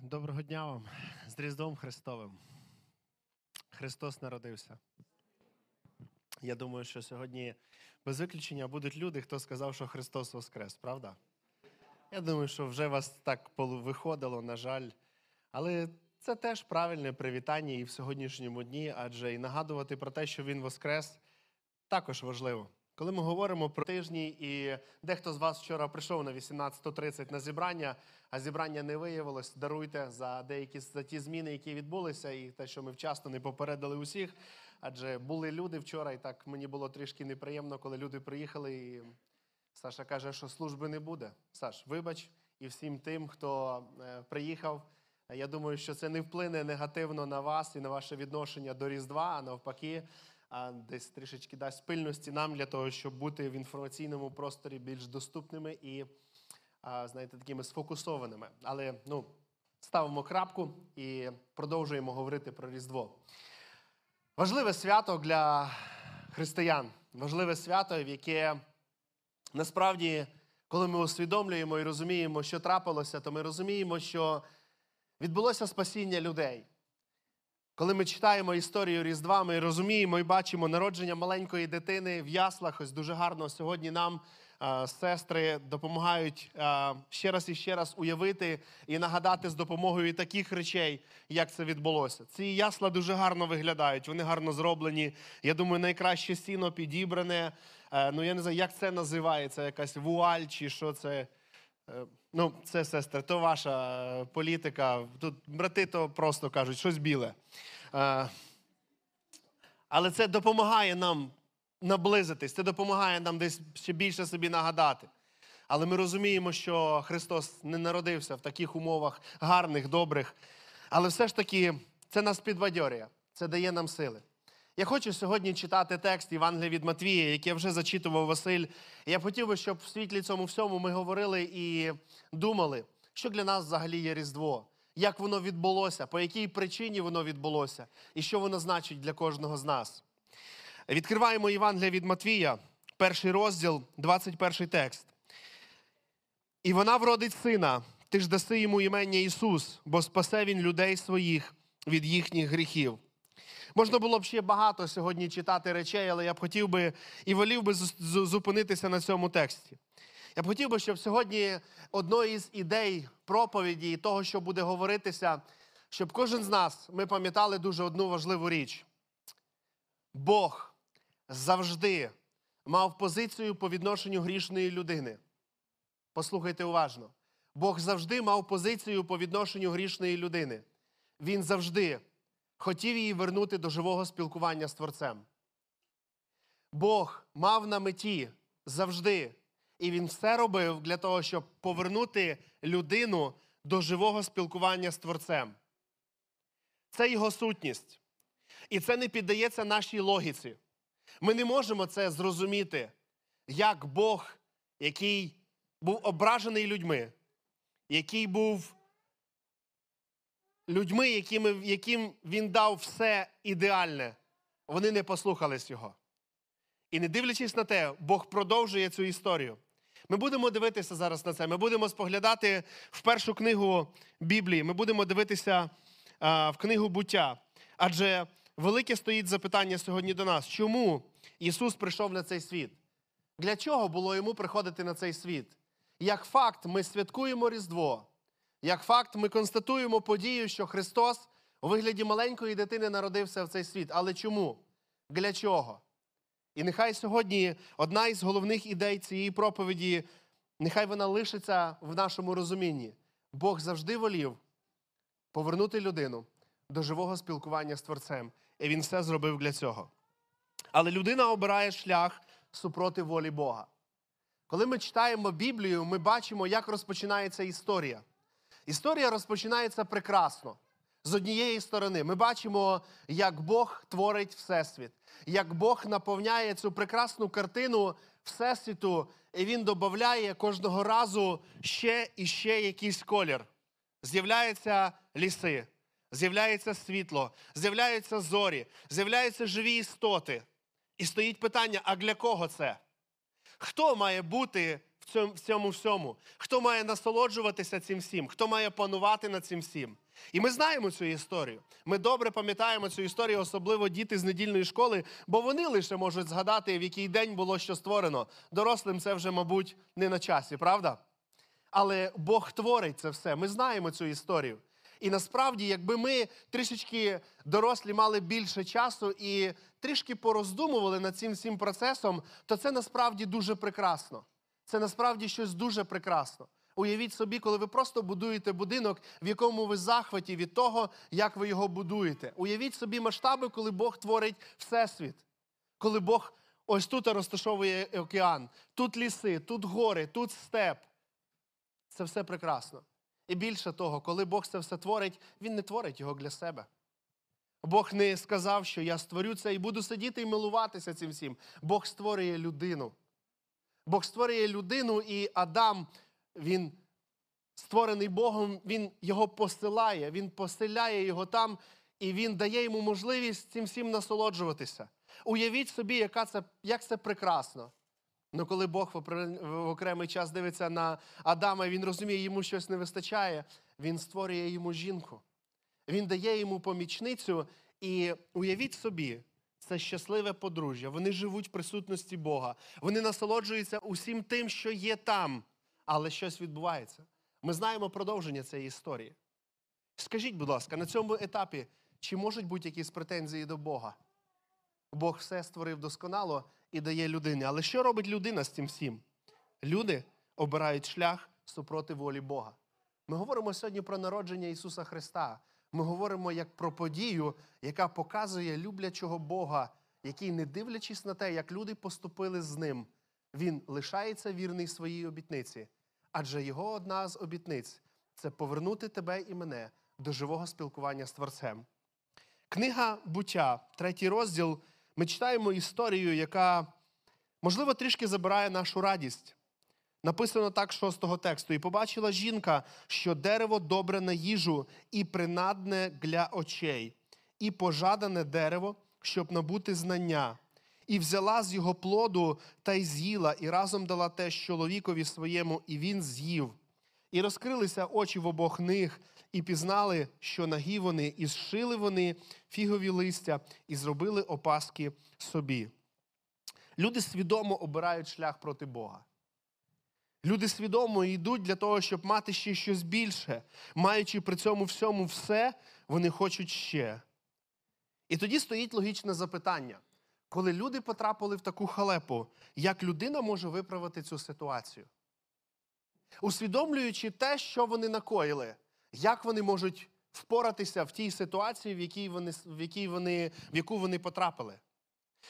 Доброго дня вам з Різдвом Христовим. Христос народився. Я думаю, що сьогодні без виключення будуть люди, хто сказав, що Христос Воскрес, правда? Я думаю, що вже вас так виходило, на жаль. Але це теж правильне привітання і в сьогоднішньому дні, адже і нагадувати про те, що Він Воскрес, також важливо. Коли ми говоримо про тижні, і дехто з вас вчора прийшов на 18.30 на зібрання, а зібрання не виявилось, даруйте за деякі за ті зміни, які відбулися, і те, що ми вчасно не попередили усіх. Адже були люди вчора, і так мені було трішки неприємно, коли люди приїхали. І Саша каже, що служби не буде. Саш, вибач, і всім тим, хто е, приїхав. Я думаю, що це не вплине негативно на вас і на ваше відношення до Різдва, а навпаки, десь трішечки дасть пильності нам для того, щоб бути в інформаційному просторі більш доступними і, знаєте, такими сфокусованими. Але ну, ставимо крапку і продовжуємо говорити про Різдво. Важливе свято для християн, важливе свято, в яке насправді, коли ми усвідомлюємо і розуміємо, що трапилося, то ми розуміємо, що відбулося спасіння людей. Коли ми читаємо історію Різдва, ми розуміємо і бачимо народження маленької дитини в яслах. Ось дуже гарно сьогодні нам е, сестри допомагають е, ще раз і ще раз уявити і нагадати з допомогою таких речей, як це відбулося. Ці ясла дуже гарно виглядають, вони гарно зроблені. Я думаю, найкраще сіно підібране. Е, ну я не знаю, як це називається, якась вуаль чи що це. Е, Ну, це сестри, то ваша е, політика. Тут брати то просто кажуть, щось біле. Е, Але це допомагає нам наблизитись, це допомагає нам десь ще більше собі нагадати. Але ми розуміємо, що Христос не народився в таких умовах гарних, добрих. Але все ж таки це нас підбадьорює, це дає нам сили. Я хочу сьогодні читати текст Євангелія від Матвія, який вже зачитував Василь. Я б хотів би, щоб в світлі цьому всьому ми говорили і думали, що для нас взагалі є Різдво, як воно відбулося, по якій причині воно відбулося, і що воно значить для кожного з нас. Відкриваємо Євангелія від Матвія, перший розділ, 21 текст. І вона вродить сина, ти ж даси йому імення Ісус, бо спасе він людей своїх від їхніх гріхів. Можна було б ще багато сьогодні читати речей, але я б хотів би і волів би зу- зу- зупинитися на цьому тексті. Я б хотів би, щоб сьогодні одною із ідей проповіді і того, що буде говоритися, щоб кожен з нас ми пам'ятали дуже одну важливу річ. Бог завжди мав позицію по відношенню грішної людини. Послухайте уважно. Бог завжди мав позицію по відношенню грішної людини. Він завжди хотів її вернути до живого спілкування з Творцем. Бог мав на меті завжди, і він все робив для того, щоб повернути людину до живого спілкування з Творцем. Це його сутність. І це не піддається нашій логіці. Ми не можемо це зрозуміти, як Бог, який був ображений людьми, який був людьми, якими, яким він дав все ідеальне, вони не послухались його. І не дивлячись на те, Бог продовжує цю історію. Ми будемо дивитися зараз на це. Ми будемо споглядати в першу книгу Біблії. Ми будемо дивитися а, в книгу буття. Адже велике стоїть запитання сьогодні до нас: чому Ісус прийшов на цей світ? Для чого було йому приходити на цей світ? Як факт, ми святкуємо Різдво. Як факт, ми констатуємо подію, що Христос у вигляді маленької дитини народився в цей світ. Але чому? Для чого? І нехай сьогодні одна із головних ідей цієї проповіді, нехай вона лишиться в нашому розумінні. Бог завжди волів повернути людину до живого спілкування з Творцем. І він все зробив для цього. Але людина обирає шлях супроти волі Бога. Коли ми читаємо Біблію, ми бачимо, як розпочинається історія. Історія розпочинається прекрасно. З однієї сторони, ми бачимо, як Бог творить Всесвіт, як Бог наповняє цю прекрасну картину Всесвіту, і Він додає кожного разу ще і ще якийсь колір. З'являються ліси, з'являється світло, з'являються зорі, з'являються живі істоти. І стоїть питання: а для кого це? Хто має бути цьому, в цьому всьому? Хто має насолоджуватися цим всім? Хто має панувати над цим всім? І ми знаємо цю історію. Ми добре пам'ятаємо цю історію, особливо діти з недільної школи, бо вони лише можуть згадати, в який день було що створено. Дорослим це вже, мабуть, не на часі, правда? Але Бог творить це все. Ми знаємо цю історію. І насправді, якби ми трішечки дорослі мали більше часу і трішки пороздумували над цим всім процесом, то це насправді дуже прекрасно. Це насправді щось дуже прекрасно. Уявіть собі, коли ви просто будуєте будинок, в якому ви захваті від того, як ви його будуєте. Уявіть собі масштаби, коли Бог творить всесвіт, коли Бог ось тут розташовує океан, тут ліси, тут гори, тут степ. Це все прекрасно. І більше того, коли Бог це все творить, Він не творить його для себе. Бог не сказав, що я створю це і буду сидіти і милуватися цим всім. Бог створює людину. Бог створює людину, і Адам, він створений Богом, він його посилає, він поселяє його там, і він дає йому можливість цим всім насолоджуватися. Уявіть собі, яка це, як це прекрасно. Ну, коли Бог в окремий час дивиться на Адама, і він розуміє, йому щось не вистачає, він створює йому жінку. Він дає йому помічницю, і уявіть собі, це щасливе подружжя. Вони живуть в присутності Бога. Вони насолоджуються усім тим, що є там, але щось відбувається. Ми знаємо продовження цієї історії. Скажіть, будь ласка, на цьому етапі, чи можуть бути якісь претензії до Бога? Бог все створив досконало і дає людині. Але що робить людина з цим всім? Люди обирають шлях супроти волі Бога. Ми говоримо сьогодні про народження Ісуса Христа. Ми говоримо як про подію, яка показує люблячого Бога, який, не дивлячись на те, як люди поступили з ним, він лишається вірний своїй обітниці. Адже його одна з обітниць це повернути тебе і мене до живого спілкування з Творцем. Книга буття, третій розділ. Ми читаємо історію, яка, можливо, трішки забирає нашу радість. Написано так шостого тексту. І побачила жінка, що дерево добре на їжу і принадне для очей, і пожадане дерево, щоб набути знання. І взяла з його плоду та й з'їла, і разом дала те чоловікові своєму, і він з'їв. І розкрилися очі в обох них, і пізнали, що нагі вони, і зшили вони фігові листя, і зробили опаски собі. Люди свідомо обирають шлях проти Бога. Люди свідомо йдуть для того, щоб мати ще щось більше. Маючи при цьому всьому все, вони хочуть ще. І тоді стоїть логічне запитання: коли люди потрапили в таку халепу, як людина може виправити цю ситуацію? Усвідомлюючи те, що вони накоїли, як вони можуть впоратися в тій ситуації, в якій вони, в якій вони, в яку вони потрапили.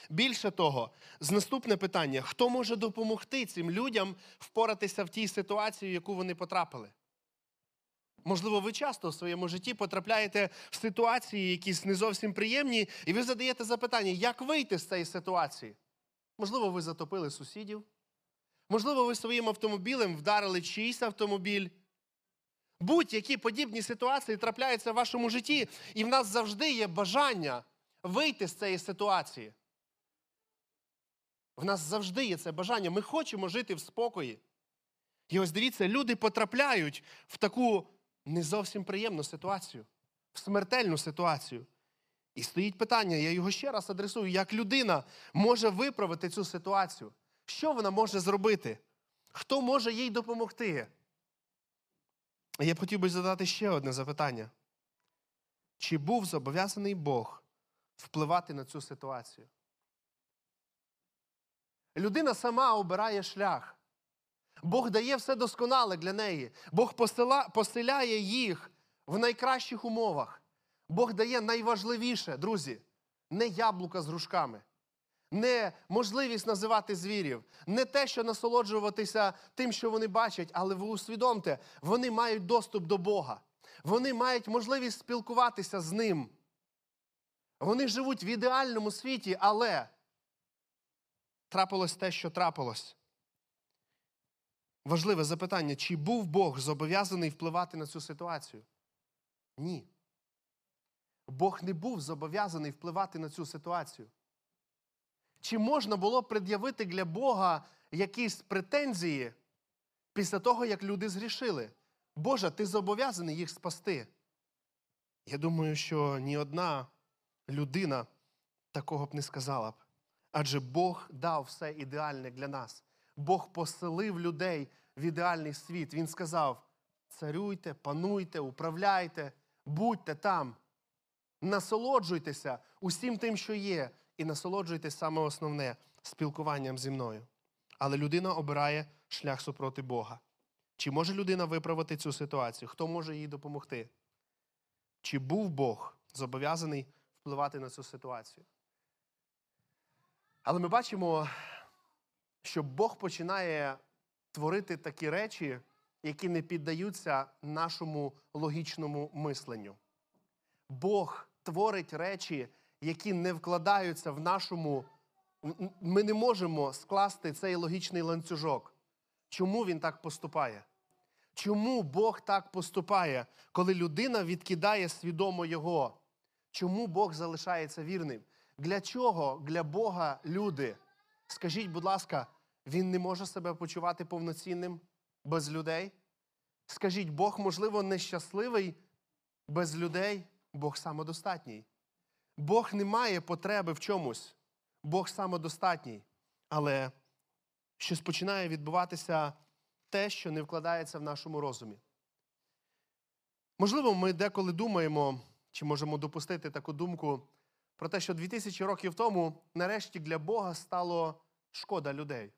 Більше того, з наступне питання: хто може допомогти цим людям впоратися в тій ситуації, в яку вони потрапили? Можливо, ви часто в своєму житті потрапляєте в ситуації, якісь не зовсім приємні, і ви задаєте запитання, як вийти з цієї ситуації? Можливо, ви затопили сусідів, можливо, ви своїм автомобілем вдарили чийсь автомобіль. Будь-які подібні ситуації трапляються в вашому житті, і в нас завжди є бажання вийти з цієї ситуації. В нас завжди є це бажання. Ми хочемо жити в спокої. І ось дивіться, люди потрапляють в таку не зовсім приємну ситуацію, в смертельну ситуацію. І стоїть питання, я його ще раз адресую, як людина може виправити цю ситуацію? Що вона може зробити? Хто може їй допомогти? Я б хотів би задати ще одне запитання. Чи був зобов'язаний Бог впливати на цю ситуацію? Людина сама обирає шлях. Бог дає все досконале для неї. Бог посила, поселяє їх в найкращих умовах. Бог дає найважливіше, друзі, не яблука з грушками, не можливість називати звірів, не те, що насолоджуватися тим, що вони бачать, але ви усвідомте, вони мають доступ до Бога. Вони мають можливість спілкуватися з ним. Вони живуть в ідеальному світі, але трапилось те, що трапилось. Важливе запитання: чи був Бог зобов'язаний впливати на цю ситуацію? Ні. Бог не був зобов'язаний впливати на цю ситуацію. Чи можна було пред'явити для Бога якісь претензії Після того, як люди згрішили. Боже, ти зобов'язаний їх спасти. Я думаю, що ні одна людина такого б не сказала б. Адже Бог дав все ідеальне для нас. Бог поселив людей в ідеальний світ. Він сказав: царюйте, пануйте, управляйте, будьте там, насолоджуйтеся усім тим, що є, і насолоджуйтесь саме основне спілкуванням зі мною. Але людина обирає шлях супроти Бога. Чи може людина виправити цю ситуацію? Хто може їй допомогти? Чи був Бог зобов'язаний впливати на цю ситуацію? Але ми бачимо, що Бог починає творити такі речі, які не піддаються нашому логічному мисленню. Бог творить речі, які не вкладаються в нашому. Ми не можемо скласти цей логічний ланцюжок. Чому він так поступає? Чому Бог так поступає, коли людина відкидає свідомо Його? Чому Бог залишається вірним? Для чого для Бога люди? Скажіть, будь ласка, він не може себе почувати повноцінним без людей? Скажіть, Бог, можливо, нещасливий без людей? Бог самодостатній. Бог не має потреби в чомусь. Бог самодостатній. Але щось починає відбуватися те, що не вкладається в нашому розумі. Можливо, ми деколи думаємо, чи можемо допустити таку думку про те, що 2000 років тому нарешті для Бога стало шкода людей.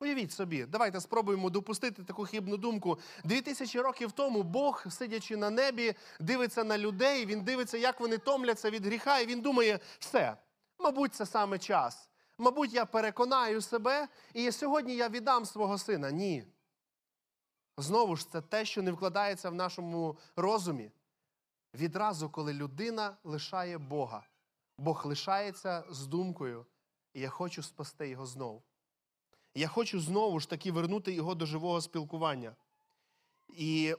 Уявіть собі, давайте спробуємо допустити таку хибну думку. Дві тисячі років тому Бог, сидячи на небі, дивиться на людей, він дивиться, як вони томляться від гріха, і він думає, все, мабуть, це саме час. Мабуть, я переконаю себе, і сьогодні я віддам свого сина. Ні. Знову ж, це те, що не вкладається в нашому розумі. Відразу, коли людина лишає Бога, Бог лишається з думкою, і я хочу спасти його знову. Я хочу знову ж таки вернути його до живого спілкування. І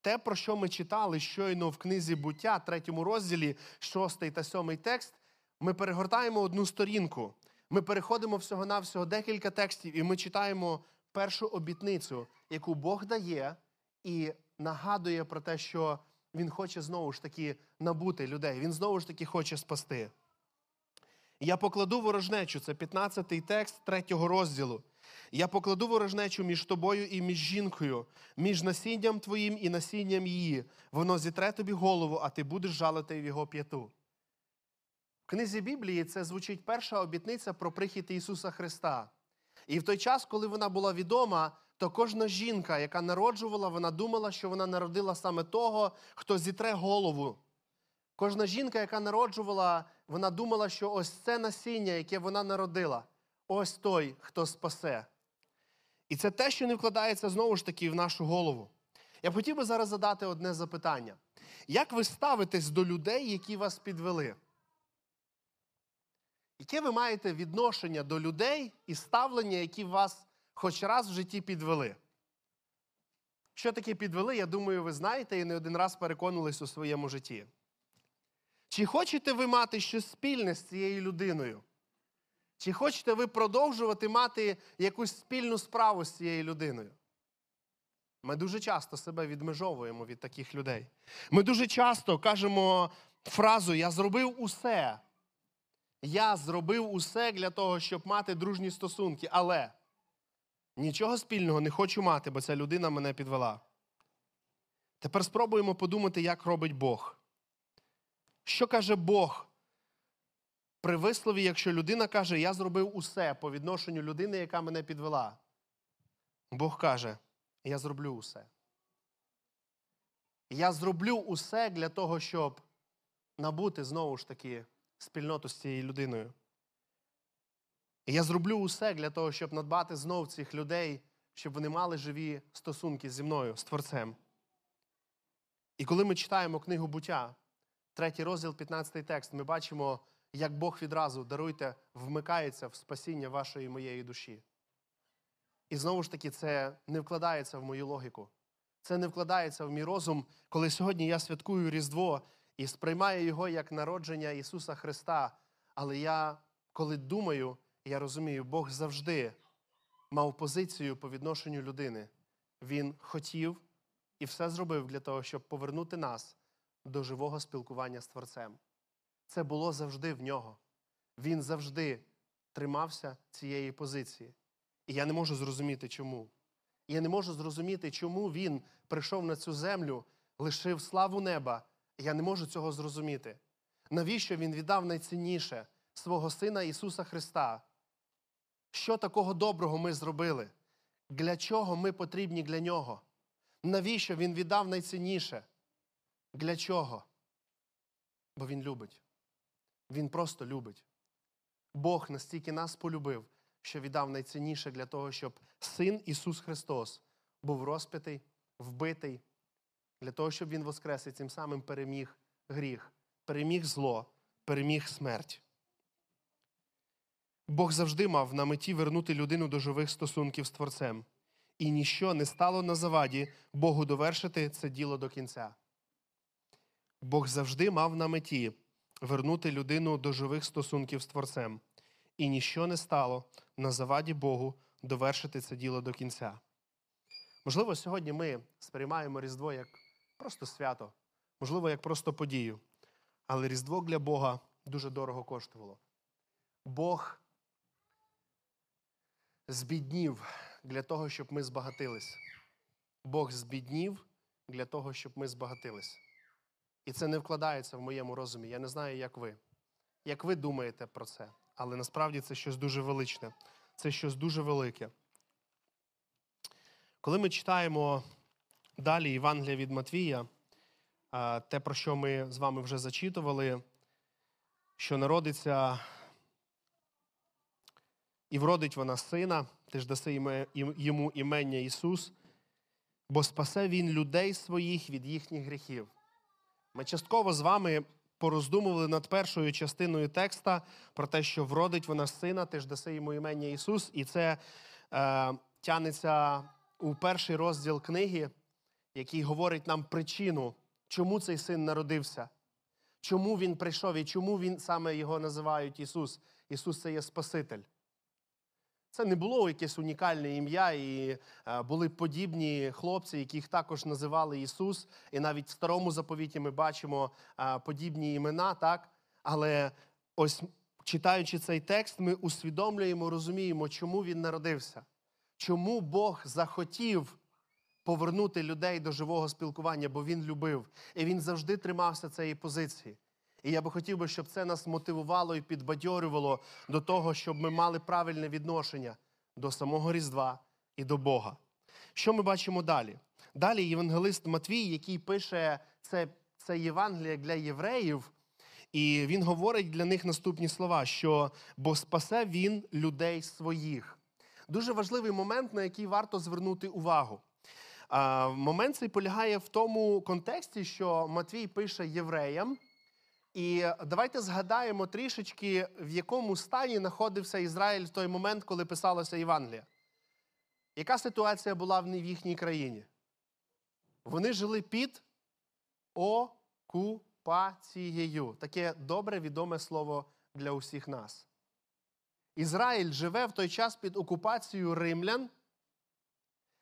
те, про що ми читали щойно в книзі буття, третьому розділі, шостий та сьомий текст, ми перегортаємо одну сторінку. Ми переходимо всього-навсього декілька текстів, і ми читаємо першу обітницю, яку Бог дає, і нагадує про те, що Він хоче знову ж таки набути людей. Він знову ж таки хоче спасти. Я покладу ворожнечу, це 15-й текст третього розділу. Я покладу ворожнечу між тобою і між жінкою, між насінням твоїм і насінням її. Воно зітре тобі голову, а ти будеш жалити в його п'яту. В книзі Біблії це звучить перша обітниця про прихід Ісуса Христа. І в той час, коли вона була відома, то кожна жінка, яка народжувала, вона думала, що вона народила саме того, хто зітре голову. Кожна жінка, яка народжувала, вона думала, що ось це насіння, яке вона народила, ось той, хто спасе. І це те, що не вкладається знову ж таки в нашу голову. Я хотів би зараз задати одне запитання: як ви ставитесь до людей, які вас підвели? Яке ви маєте відношення до людей і ставлення, які вас хоч раз в житті підвели? Що таке підвели, я думаю, ви знаєте і не один раз переконувались у своєму житті. Чи хочете ви мати щось спільне з цією людиною? Чи хочете ви продовжувати мати якусь спільну справу з цією людиною? Ми дуже часто себе відмежовуємо від таких людей. Ми дуже часто кажемо фразу Я зробив усе. Я зробив усе для того, щоб мати дружні стосунки, але нічого спільного не хочу мати, бо ця людина мене підвела. Тепер спробуємо подумати, як робить Бог. Що каже Бог при вислові, якщо людина каже, я зробив усе по відношенню людини, яка мене підвела? Бог каже, я зроблю усе. Я зроблю усе для того, щоб набути знову ж таки спільноту з цією людиною. І я зроблю усе для того, щоб надбати знов цих людей, щоб вони мали живі стосунки зі мною, з Творцем. І коли ми читаємо книгу буття, третій розділ, 15 текст, ми бачимо, як Бог відразу даруйте, вмикається в спасіння вашої моєї душі. І знову ж таки, це не вкладається в мою логіку. Це не вкладається в мій розум, коли сьогодні я святкую Різдво і сприймаю його як народження Ісуса Христа. Але я, коли думаю, я розумію, Бог завжди мав позицію по відношенню людини. Він хотів і все зробив для того, щоб повернути нас до живого спілкування з Творцем. Це було завжди в нього. Він завжди тримався цієї позиції. І я не можу зрозуміти, чому. Я не можу зрозуміти, чому він прийшов на цю землю, лишив славу неба. Я не можу цього зрозуміти. Навіщо він віддав найцінніше свого Сина Ісуса Христа? Що такого доброго ми зробили? Для чого ми потрібні для Нього? Навіщо Він віддав найцінніше? Для чого? Бо Він любить. Він просто любить. Бог настільки нас полюбив, що віддав найцінніше для того, щоб Син Ісус Христос був розп'ятий, вбитий, для того, щоб Він воскрес і цим самим переміг гріх, переміг зло, переміг смерть. Бог завжди мав на меті вернути людину до живих стосунків з Творцем, і ніщо не стало на заваді Богу довершити це діло до кінця. Бог завжди мав на меті вернути людину до живих стосунків з Творцем, і ніщо не стало на заваді Богу довершити це діло до кінця. Можливо, сьогодні ми сприймаємо Різдво як просто свято, можливо, як просто подію. Але Різдво для Бога дуже дорого коштувало. Бог збіднів для того, щоб ми збагатились. Бог збіднів для того, щоб ми збагатились. І це не вкладається в моєму розумі. Я не знаю, як ви. Як ви думаєте про це? Але насправді це щось дуже величне, це щось дуже велике. Коли ми читаємо далі Євангелія від Матвія, те, про що ми з вами вже зачитували, що народиться і вродить вона сина, ти ж даси йому імення Ісус, бо спасе Він людей своїх від їхніх гріхів. Ми частково з вами пороздумували над першою частиною текста про те, що вродить вона сина, ти ж даси йому імення Ісус, і це е, тянеться у перший розділ книги, який говорить нам причину, чому цей син народився, чому він прийшов і чому він саме його називають Ісус. Ісус це є Спаситель. Це не було якесь унікальне ім'я, і е, були подібні хлопці, яких також називали Ісус. І навіть в старому заповіті ми бачимо е, подібні імена, так? Але ось читаючи цей текст, ми усвідомлюємо, розуміємо, чому він народився, чому Бог захотів повернути людей до живого спілкування, бо він любив, і він завжди тримався цієї позиції. І я би хотів би, щоб це нас мотивувало і підбадьорювало до того, щоб ми мали правильне відношення до самого Різдва і до Бога. Що ми бачимо далі? Далі євангелист Матвій, який пише це, це Євангеліє для євреїв, і він говорить для них наступні слова: що бо спасе він людей своїх. Дуже важливий момент, на який варто звернути увагу. Момент цей полягає в тому контексті, що Матвій пише євреям. І давайте згадаємо трішечки, в якому стані знаходився Ізраїль в той момент, коли писалося Євангелія. Яка ситуація була в їхній країні? Вони жили під окупацією. Таке добре відоме слово для усіх нас. Ізраїль живе в той час під окупацією римлян.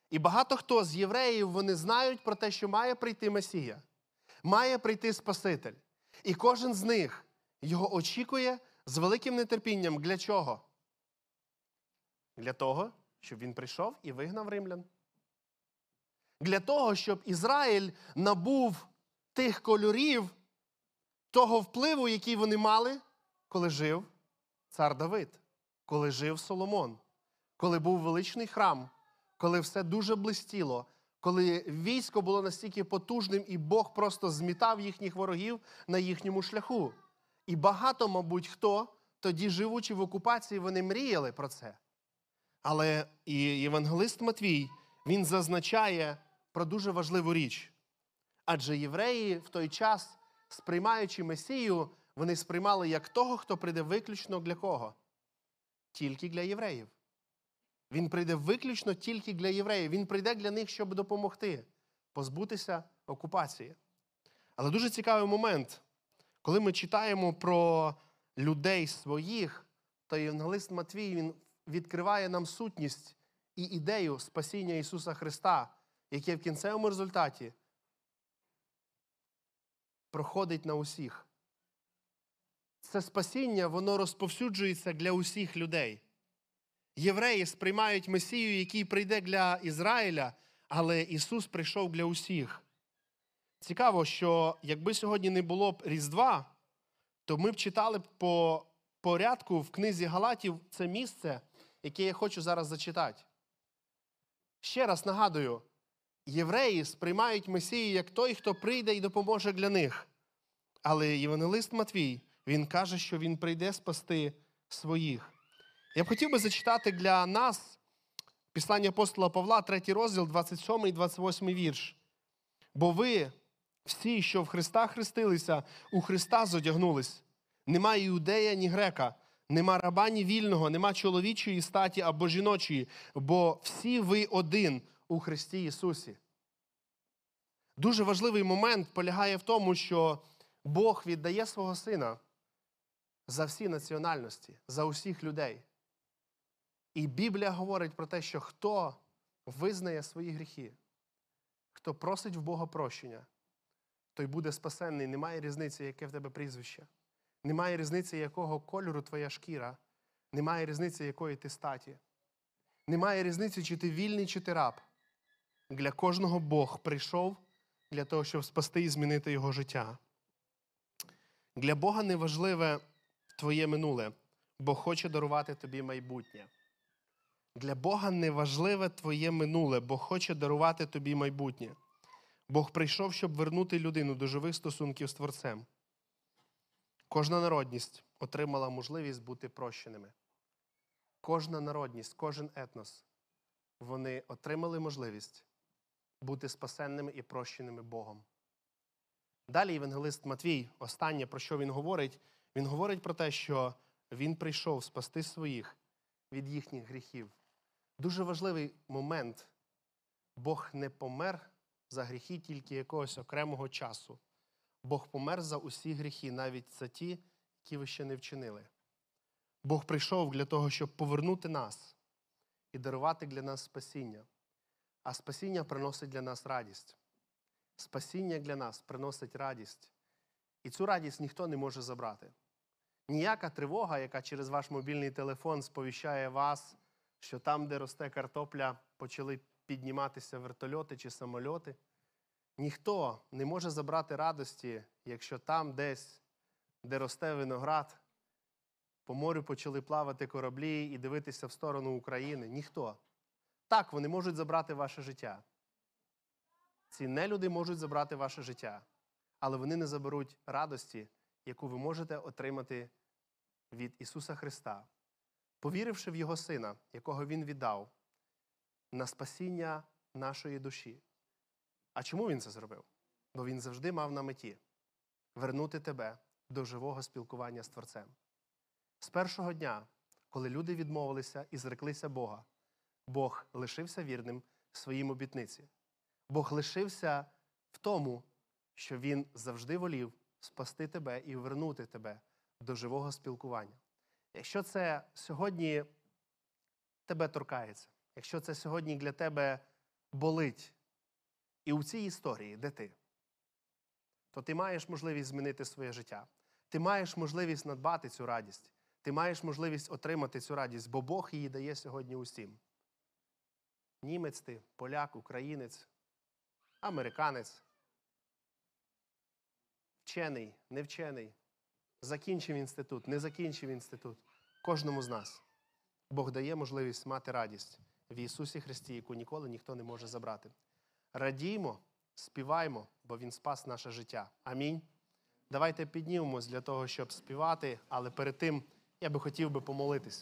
І багато хто з євреїв вони знають про те, що має прийти Месія, має прийти Спаситель. І кожен з них його очікує з великим нетерпінням. Для чого? Для того, щоб він прийшов і вигнав римлян. Для того, щоб Ізраїль набув тих кольорів, того впливу, який вони мали, коли жив цар Давид, коли жив Соломон, коли був величний храм, коли все дуже блистіло, коли військо було настільки потужним, і Бог просто змітав їхніх ворогів на їхньому шляху. І багато, мабуть, хто тоді, живучи в окупації, вони мріяли про це. Але і євангелист Матвій він зазначає про дуже важливу річ. Адже євреї в той час, сприймаючи Месію, вони сприймали як того, хто прийде виключно для кого? Тільки для євреїв. Він прийде виключно тільки для євреїв. Він прийде для них, щоб допомогти позбутися окупації. Але дуже цікавий момент, коли ми читаємо про людей своїх, то євангелист Матвій він відкриває нам сутність і ідею спасіння Ісуса Христа яке в кінцевому результаті проходить на усіх. Це спасіння, воно розповсюджується для усіх людей. Євреї сприймають Месію, який прийде для Ізраїля, але Ісус прийшов для усіх. Цікаво, що якби сьогодні не було б Різдва, то ми б читали б по порядку в книзі Галатів це місце, яке я хочу зараз зачитати. Ще раз нагадую: євреї сприймають Месію як той, хто прийде і допоможе для них. Але Євангелист Матвій, він каже, що він прийде спасти своїх. Я б хотів би зачитати для нас післання апостола Павла, 3 розділ, 27 і 28 вірш. Бо ви всі, що в Христа хрестилися, у Христа зодягнулись. Нема іудея, ні грека, нема раба, ні вільного, нема чоловічої статі або жіночої, бо всі ви один у Христі Ісусі. Дуже важливий момент полягає в тому, що Бог віддає свого Сина за всі національності, за усіх людей. І Біблія говорить про те, що хто визнає свої гріхи, хто просить в Бога прощення, той буде спасенний. Немає різниці, яке в тебе прізвище. Немає різниці, якого кольору твоя шкіра, немає різниці, якої ти статі. Немає різниці, чи ти вільний, чи ти раб. Для кожного Бог прийшов для того, щоб спасти і змінити його життя. Для Бога не важливе твоє минуле, бо хоче дарувати тобі майбутнє. Для Бога не важливе твоє минуле, бо хоче дарувати тобі майбутнє. Бог прийшов, щоб вернути людину до живих стосунків з Творцем. Кожна народність отримала можливість бути прощеними. Кожна народність, кожен етнос, вони отримали можливість бути спасенними і прощеними Богом. Далі євангелист Матвій, останнє, про що він говорить, він говорить про те, що він прийшов спасти своїх від їхніх гріхів. Дуже важливий момент. Бог не помер за гріхи тільки якогось окремого часу. Бог помер за усі гріхи, навіть за ті, які ви ще не вчинили. Бог прийшов для того, щоб повернути нас і дарувати для нас спасіння. А спасіння приносить для нас радість. Спасіння для нас приносить радість. І цю радість ніхто не може забрати. Ніяка тривога, яка через ваш мобільний телефон сповіщає вас, що там, де росте картопля, почали підніматися вертольоти чи самольоти. Ніхто не може забрати радості, якщо там десь, де росте виноград, по морю почали плавати кораблі і дивитися в сторону України. Ніхто. Так, вони можуть забрати ваше життя. Ці нелюди можуть забрати ваше життя, але вони не заберуть радості, яку ви можете отримати від Ісуса Христа, повіривши в Його Сина, якого Він віддав, на спасіння нашої душі. А чому він це зробив? Бо він завжди мав на меті вернути тебе до живого спілкування з Творцем. З першого дня, коли люди відмовилися і зреклися Бога, Бог лишився вірним своїм обітниці. Бог лишився в тому, що Він завжди волів спасти тебе і вернути тебе до живого спілкування. Якщо це сьогодні тебе торкається, якщо це сьогодні для тебе болить, і у цій історії, де ти, то ти маєш можливість змінити своє життя. Ти маєш можливість надбати цю радість. Ти маєш можливість отримати цю радість, бо Бог її дає сьогодні усім. Німець ти, поляк, українець, американець, вчений, невчений, закінчив інститут, не закінчив інститут. Кожному з нас Бог дає можливість мати радість в Ісусі Христі, яку ніколи ніхто не може забрати. Радіймо, співаймо, бо Він спас наше життя. Амінь. Давайте піднімемось для того, щоб співати, але перед тим я би хотів би помолитись.